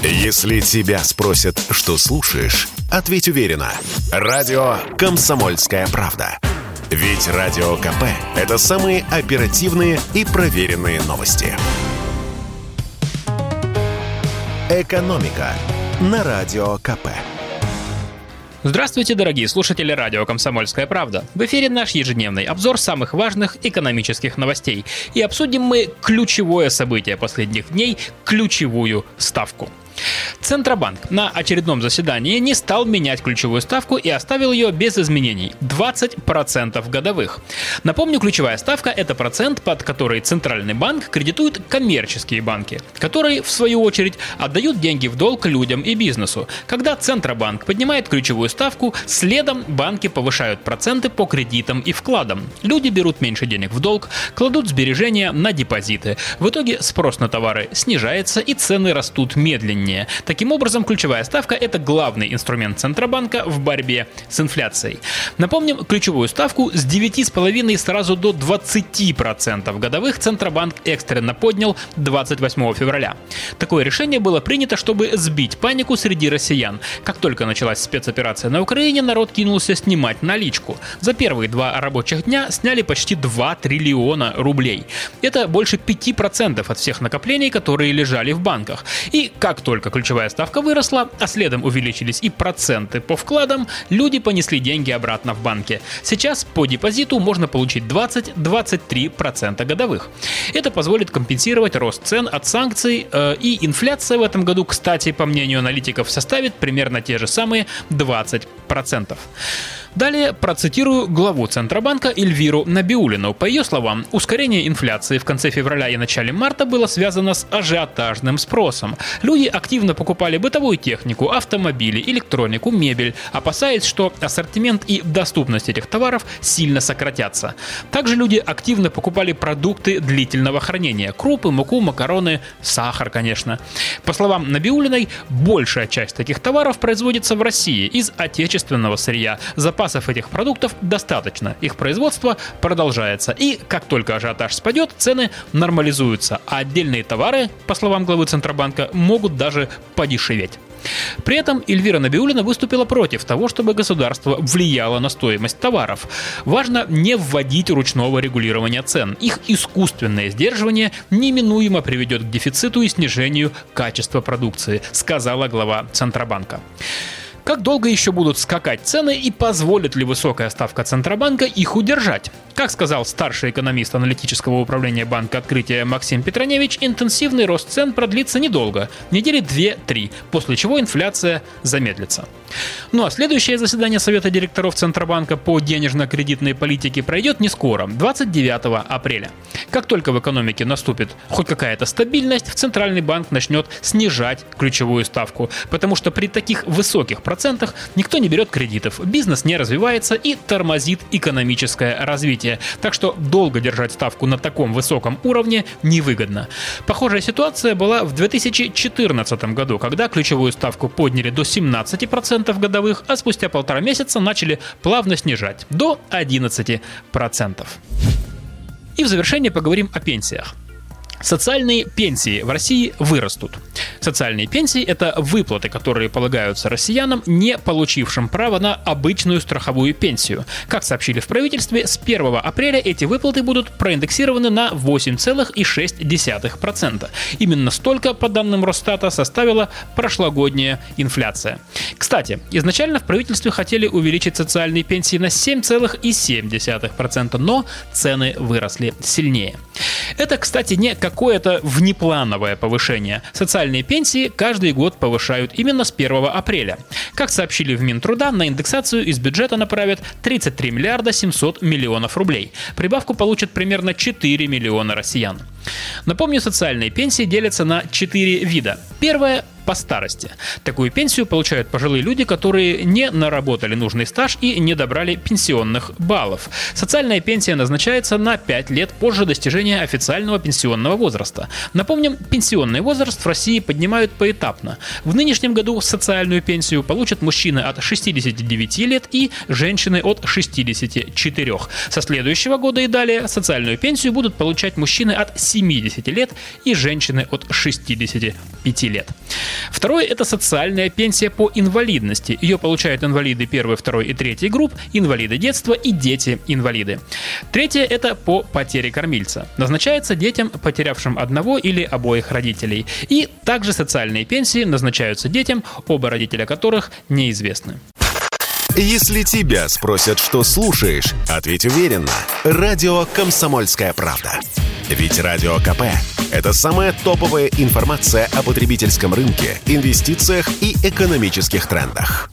Если тебя спросят, что слушаешь, ответь уверенно. Радио «Комсомольская правда». Ведь Радио КП – это самые оперативные и проверенные новости. «Экономика» на Радио КП. Здравствуйте, дорогие слушатели радио «Комсомольская правда». В эфире наш ежедневный обзор самых важных экономических новостей. И обсудим мы ключевое событие последних дней – ключевую ставку – Центробанк на очередном заседании не стал менять ключевую ставку и оставил ее без изменений – 20% годовых. Напомню, ключевая ставка – это процент, под который Центральный банк кредитует коммерческие банки, которые, в свою очередь, отдают деньги в долг людям и бизнесу. Когда Центробанк поднимает ключевую ставку, следом банки повышают проценты по кредитам и вкладам. Люди берут меньше денег в долг, кладут сбережения на депозиты. В итоге спрос на товары снижается и цены растут медленнее уровне. Таким образом, ключевая ставка – это главный инструмент Центробанка в борьбе с инфляцией. Напомним, ключевую ставку с 9,5 сразу до 20% годовых Центробанк экстренно поднял 28 февраля. Такое решение было принято, чтобы сбить панику среди россиян. Как только началась спецоперация на Украине, народ кинулся снимать наличку. За первые два рабочих дня сняли почти 2 триллиона рублей. Это больше 5% от всех накоплений, которые лежали в банках. И как только только ключевая ставка выросла, а следом увеличились и проценты по вкладам, люди понесли деньги обратно в банке. Сейчас по депозиту можно получить 20-23% годовых. Это позволит компенсировать рост цен от санкций, э, и инфляция в этом году, кстати, по мнению аналитиков, составит примерно те же самые 20%. Далее процитирую главу Центробанка Эльвиру Набиулину. По ее словам, ускорение инфляции в конце февраля и начале марта было связано с ажиотажным спросом. Люди активно покупали бытовую технику, автомобили, электронику, мебель, опасаясь, что ассортимент и доступность этих товаров сильно сократятся. Также люди активно покупали продукты длительного хранения – крупы, муку, макароны, сахар, конечно. По словам Набиулиной, большая часть таких товаров производится в России из отечественного сырья. Запас запасов этих продуктов достаточно, их производство продолжается, и как только ажиотаж спадет, цены нормализуются, а отдельные товары, по словам главы Центробанка, могут даже подешеветь. При этом Эльвира Набиулина выступила против того, чтобы государство влияло на стоимость товаров. Важно не вводить ручного регулирования цен. Их искусственное сдерживание неминуемо приведет к дефициту и снижению качества продукции, сказала глава Центробанка. Как долго еще будут скакать цены и позволит ли высокая ставка Центробанка их удержать? Как сказал старший экономист аналитического управления Банка Открытия Максим Петроневич, интенсивный рост цен продлится недолго, недели 2-3, после чего инфляция замедлится. Ну а следующее заседание Совета директоров Центробанка по денежно-кредитной политике пройдет не скоро, 29 апреля. Как только в экономике наступит хоть какая-то стабильность, в Центральный банк начнет снижать ключевую ставку, потому что при таких высоких процентах никто не берет кредитов, бизнес не развивается и тормозит экономическое развитие. Так что долго держать ставку на таком высоком уровне невыгодно. Похожая ситуация была в 2014 году, когда ключевую ставку подняли до 17% годовых, а спустя полтора месяца начали плавно снижать до 11%. И в завершение поговорим о пенсиях. Социальные пенсии в России вырастут. Социальные пенсии – это выплаты, которые полагаются россиянам, не получившим право на обычную страховую пенсию. Как сообщили в правительстве, с 1 апреля эти выплаты будут проиндексированы на 8,6%. Именно столько, по данным Росстата, составила прошлогодняя инфляция. Кстати, изначально в правительстве хотели увеличить социальные пенсии на 7,7%, но цены выросли сильнее. Это, кстати, не какое-то внеплановое повышение. Социальные пенсии каждый год повышают именно с 1 апреля. Как сообщили в Минтруда, на индексацию из бюджета направят 33 миллиарда 700 миллионов рублей. Прибавку получат примерно 4 миллиона россиян. Напомню, социальные пенсии делятся на 4 вида. Первое по старости. Такую пенсию получают пожилые люди, которые не наработали нужный стаж и не добрали пенсионных баллов. Социальная пенсия назначается на 5 лет позже достижения официального пенсионного возраста. Напомним, пенсионный возраст в России поднимают поэтапно. В нынешнем году социальную пенсию получат мужчины от 69 лет и женщины от 64. Со следующего года и далее социальную пенсию будут получать мужчины от 70 лет и женщины от 65 лет. Второе – это социальная пенсия по инвалидности. Ее получают инвалиды первой, второй и третьей групп, инвалиды детства и дети-инвалиды. Третье – это по потере кормильца. Назначается детям, потерявшим одного или обоих родителей. И также социальные пенсии назначаются детям, оба родителя которых неизвестны. Если тебя спросят, что слушаешь, ответь уверенно. Радио «Комсомольская правда». Ведь Радио КП – это самая топовая информация о потребительском рынке, инвестициях и экономических трендах.